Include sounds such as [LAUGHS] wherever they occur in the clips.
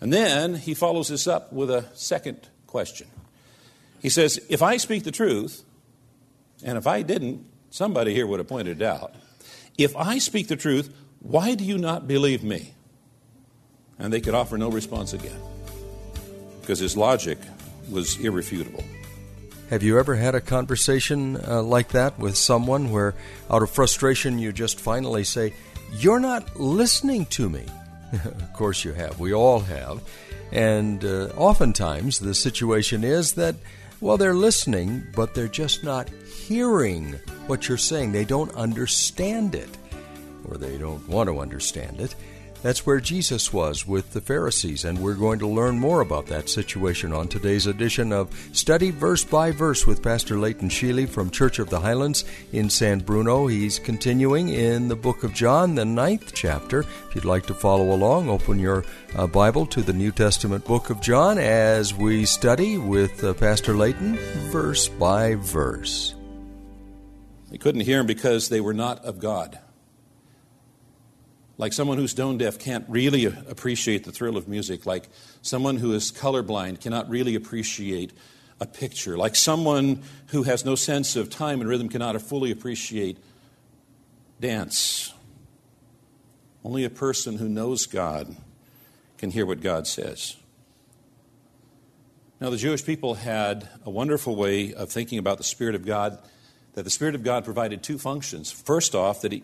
And then he follows this up with a second question. He says, If I speak the truth, and if I didn't, somebody here would have pointed it out. If I speak the truth, why do you not believe me? And they could offer no response again because his logic was irrefutable. Have you ever had a conversation uh, like that with someone where, out of frustration, you just finally say, You're not listening to me? [LAUGHS] of course, you have. We all have. And uh, oftentimes, the situation is that, well, they're listening, but they're just not hearing what you're saying. They don't understand it, or they don't want to understand it. That's where Jesus was with the Pharisees, and we're going to learn more about that situation on today's edition of Study Verse by Verse with Pastor Leighton Sheely from Church of the Highlands in San Bruno. He's continuing in the book of John, the ninth chapter. If you'd like to follow along, open your uh, Bible to the New Testament book of John as we study with uh, Pastor Leighton, verse by verse. They couldn't hear him because they were not of God like someone who's stone deaf can't really appreciate the thrill of music, like someone who is colorblind cannot really appreciate a picture, like someone who has no sense of time and rhythm cannot fully appreciate dance. Only a person who knows God can hear what God says. Now, the Jewish people had a wonderful way of thinking about the Spirit of God, that the Spirit of God provided two functions. First off, that He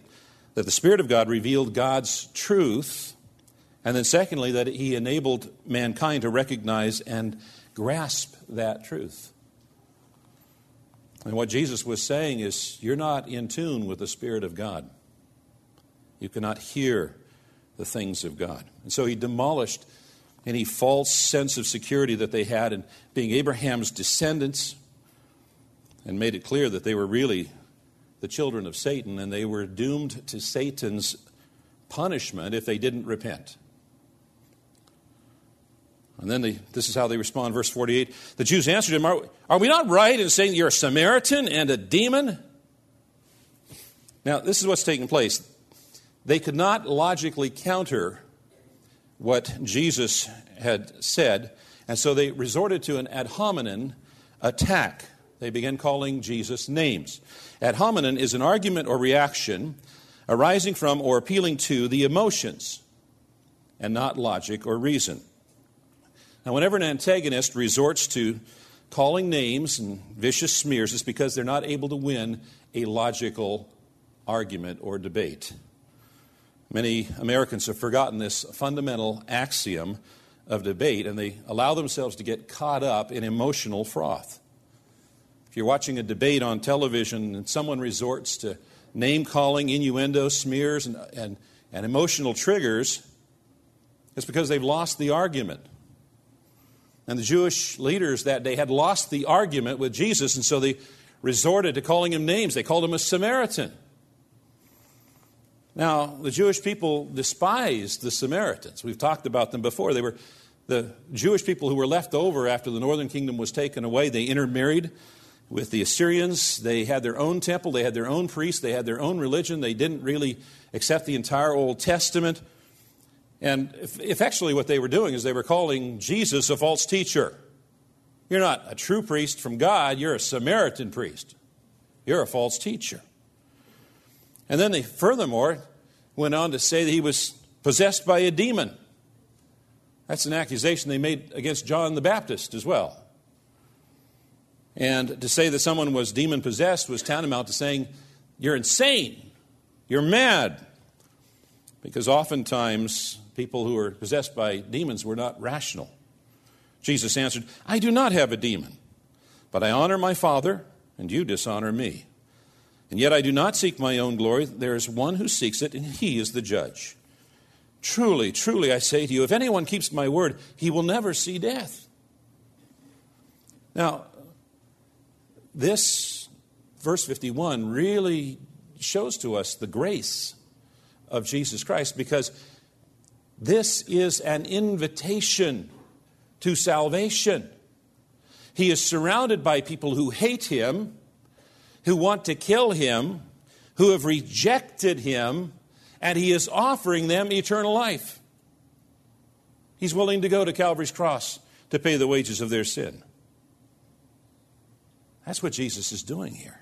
that the Spirit of God revealed God's truth, and then secondly, that He enabled mankind to recognize and grasp that truth. And what Jesus was saying is, you're not in tune with the Spirit of God. You cannot hear the things of God. And so He demolished any false sense of security that they had in being Abraham's descendants and made it clear that they were really the children of Satan, and they were doomed to Satan's punishment if they didn't repent. And then they, this is how they respond, verse 48. The Jews answered him, are, are we not right in saying you're a Samaritan and a demon? Now, this is what's taking place. They could not logically counter what Jesus had said, and so they resorted to an ad hominem attack. They begin calling Jesus names. Ad hominem is an argument or reaction arising from or appealing to the emotions and not logic or reason. Now, whenever an antagonist resorts to calling names and vicious smears, it's because they're not able to win a logical argument or debate. Many Americans have forgotten this fundamental axiom of debate and they allow themselves to get caught up in emotional froth. If you're watching a debate on television and someone resorts to name calling, innuendo, smears, and, and, and emotional triggers, it's because they've lost the argument. And the Jewish leaders that day had lost the argument with Jesus, and so they resorted to calling him names. They called him a Samaritan. Now, the Jewish people despised the Samaritans. We've talked about them before. They were the Jewish people who were left over after the northern kingdom was taken away. They intermarried with the Assyrians. They had their own temple, they had their own priests, they had their own religion. They didn't really accept the entire Old Testament. And effectually, what they were doing is they were calling Jesus a false teacher. You're not a true priest from God, you're a Samaritan priest. You're a false teacher. And then they furthermore went on to say that he was possessed by a demon. That's an accusation they made against John the Baptist as well. And to say that someone was demon possessed was tantamount to saying, You're insane. You're mad. Because oftentimes, people who are possessed by demons were not rational. Jesus answered, I do not have a demon, but I honor my Father, and you dishonor me. And yet I do not seek my own glory. There is one who seeks it, and he is the judge. Truly, truly, I say to you, if anyone keeps my word, he will never see death. Now, this verse 51 really shows to us the grace of Jesus Christ because this is an invitation to salvation. He is surrounded by people who hate him, who want to kill him, who have rejected him, and he is offering them eternal life. He's willing to go to Calvary's cross to pay the wages of their sin. That's what Jesus is doing here.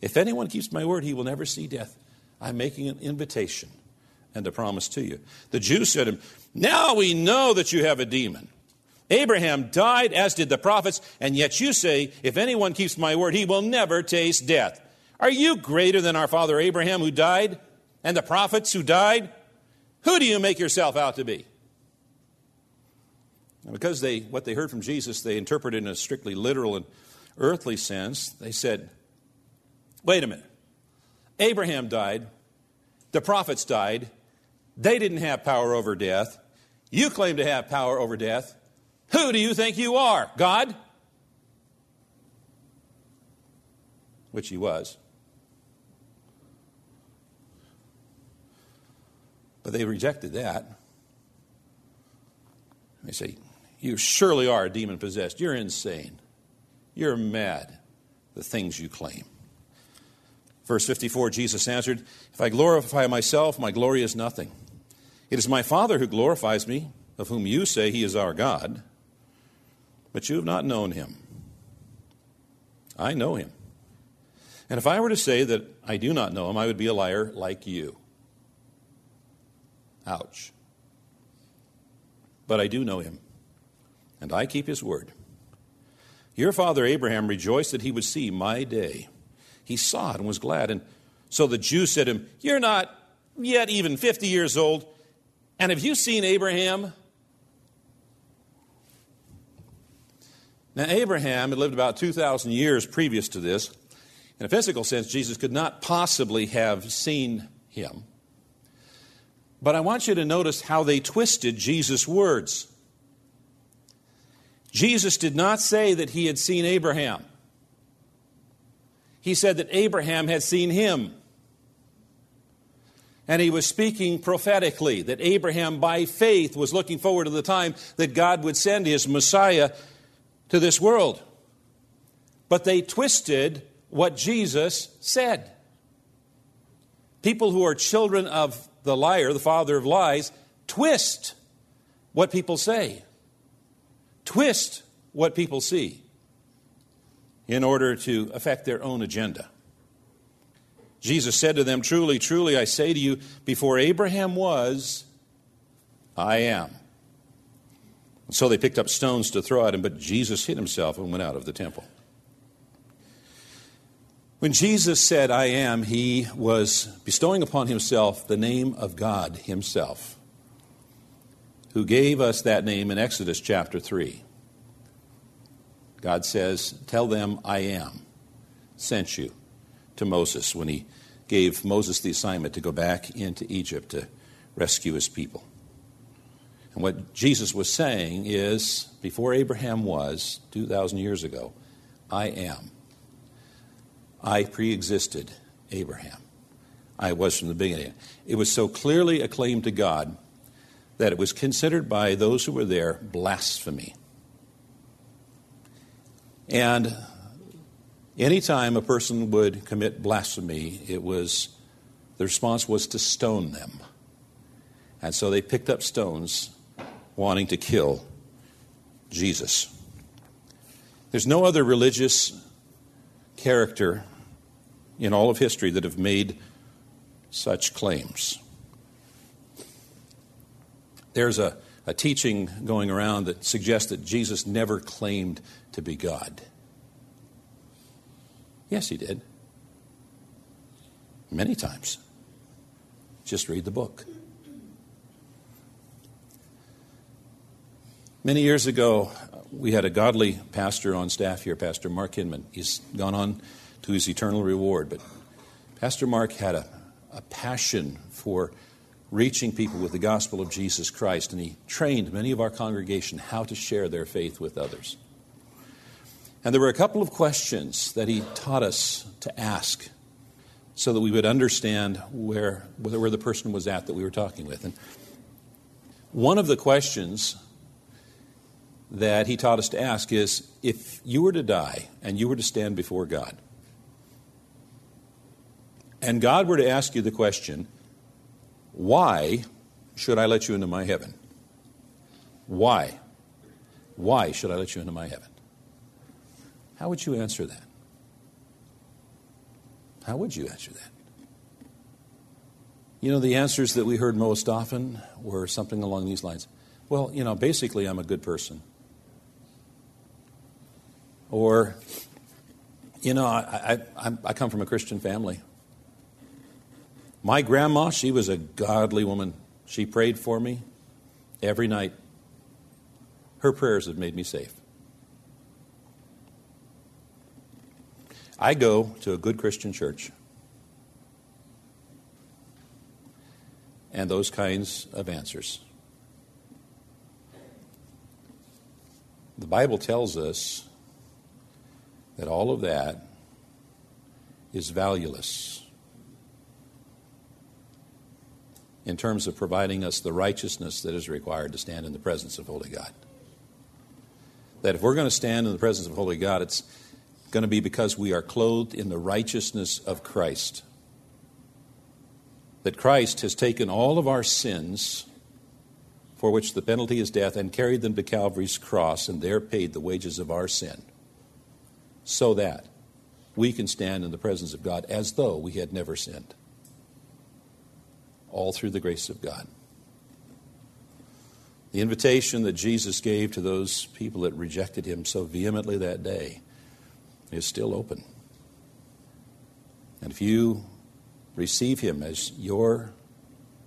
If anyone keeps my word, he will never see death. I'm making an invitation and a promise to you. The Jews said to him, Now we know that you have a demon. Abraham died, as did the prophets, and yet you say, If anyone keeps my word, he will never taste death. Are you greater than our father Abraham who died, and the prophets who died? Who do you make yourself out to be? And because they, what they heard from Jesus, they interpreted in a strictly literal and earthly sense. They said, Wait a minute. Abraham died, the prophets died, they didn't have power over death. You claim to have power over death. Who do you think you are? God? Which he was. But they rejected that. They say, You surely are demon possessed. You're insane. You're mad. The things you claim. Verse 54 Jesus answered, If I glorify myself, my glory is nothing. It is my Father who glorifies me, of whom you say he is our God, but you have not known him. I know him. And if I were to say that I do not know him, I would be a liar like you. Ouch. But I do know him, and I keep his word. Your father Abraham rejoiced that he would see my day he saw it and was glad. And so the Jews said to him, You're not yet even 50 years old, and have you seen Abraham? Now, Abraham had lived about 2,000 years previous to this. In a physical sense, Jesus could not possibly have seen him. But I want you to notice how they twisted Jesus' words. Jesus did not say that he had seen Abraham he said that Abraham had seen him. And he was speaking prophetically that Abraham, by faith, was looking forward to the time that God would send his Messiah to this world. But they twisted what Jesus said. People who are children of the liar, the father of lies, twist what people say, twist what people see in order to affect their own agenda. Jesus said to them, Truly, truly, I say to you, before Abraham was, I am. And so they picked up stones to throw at him, but Jesus hid himself and went out of the temple. When Jesus said, I am, he was bestowing upon himself the name of God himself, who gave us that name in Exodus chapter 3. God says, Tell them I am sent you to Moses when he gave Moses the assignment to go back into Egypt to rescue his people. And what Jesus was saying is, before Abraham was, 2,000 years ago, I am. I pre existed Abraham. I was from the beginning. It was so clearly a claim to God that it was considered by those who were there blasphemy and anytime a person would commit blasphemy, it was the response was to stone them. And so they picked up stones wanting to kill Jesus. There's no other religious character in all of history that have made such claims. There's a, a teaching going around that suggests that Jesus never claimed to be God. Yes, he did. Many times. Just read the book. Many years ago, we had a godly pastor on staff here, Pastor Mark Hinman. He's gone on to his eternal reward, but Pastor Mark had a, a passion for reaching people with the gospel of Jesus Christ, and he trained many of our congregation how to share their faith with others. And there were a couple of questions that he taught us to ask so that we would understand where, where the person was at that we were talking with. And one of the questions that he taught us to ask is if you were to die and you were to stand before God, and God were to ask you the question, why should I let you into my heaven? Why? Why should I let you into my heaven? How would you answer that? How would you answer that? You know, the answers that we heard most often were something along these lines. Well, you know, basically, I'm a good person. Or, you know, I, I, I come from a Christian family. My grandma, she was a godly woman. She prayed for me every night. Her prayers have made me safe. I go to a good Christian church. And those kinds of answers. The Bible tells us that all of that is valueless in terms of providing us the righteousness that is required to stand in the presence of Holy God. That if we're going to stand in the presence of Holy God, it's going to be because we are clothed in the righteousness of Christ. That Christ has taken all of our sins, for which the penalty is death, and carried them to Calvary's cross, and there paid the wages of our sin, so that we can stand in the presence of God as though we had never sinned. All through the grace of God. The invitation that Jesus gave to those people that rejected him so vehemently that day is still open. And if you receive Him as your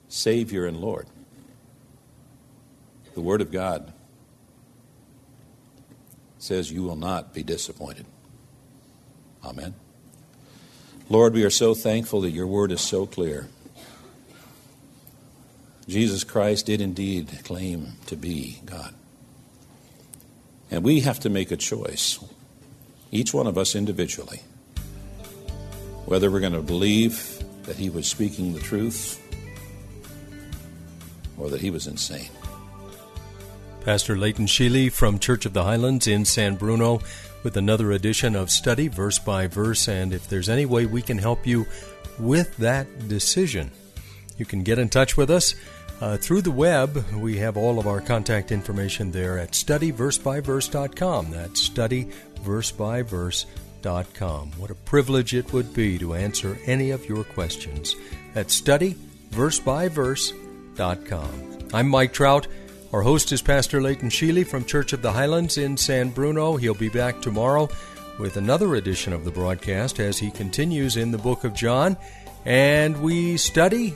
Savior and Lord, the Word of God says you will not be disappointed. Amen. Lord, we are so thankful that your Word is so clear. Jesus Christ did indeed claim to be God. And we have to make a choice each one of us individually, whether we're going to believe that he was speaking the truth or that he was insane. Pastor Leighton Sheely from Church of the Highlands in San Bruno with another edition of Study Verse by Verse. And if there's any way we can help you with that decision, you can get in touch with us. Uh, through the web, we have all of our contact information there at studyversebyverse.com. That's studyversebyverse.com. What a privilege it would be to answer any of your questions at studyversebyverse.com. I'm Mike Trout. Our host is Pastor Leighton Sheely from Church of the Highlands in San Bruno. He'll be back tomorrow with another edition of the broadcast as he continues in the book of John and we study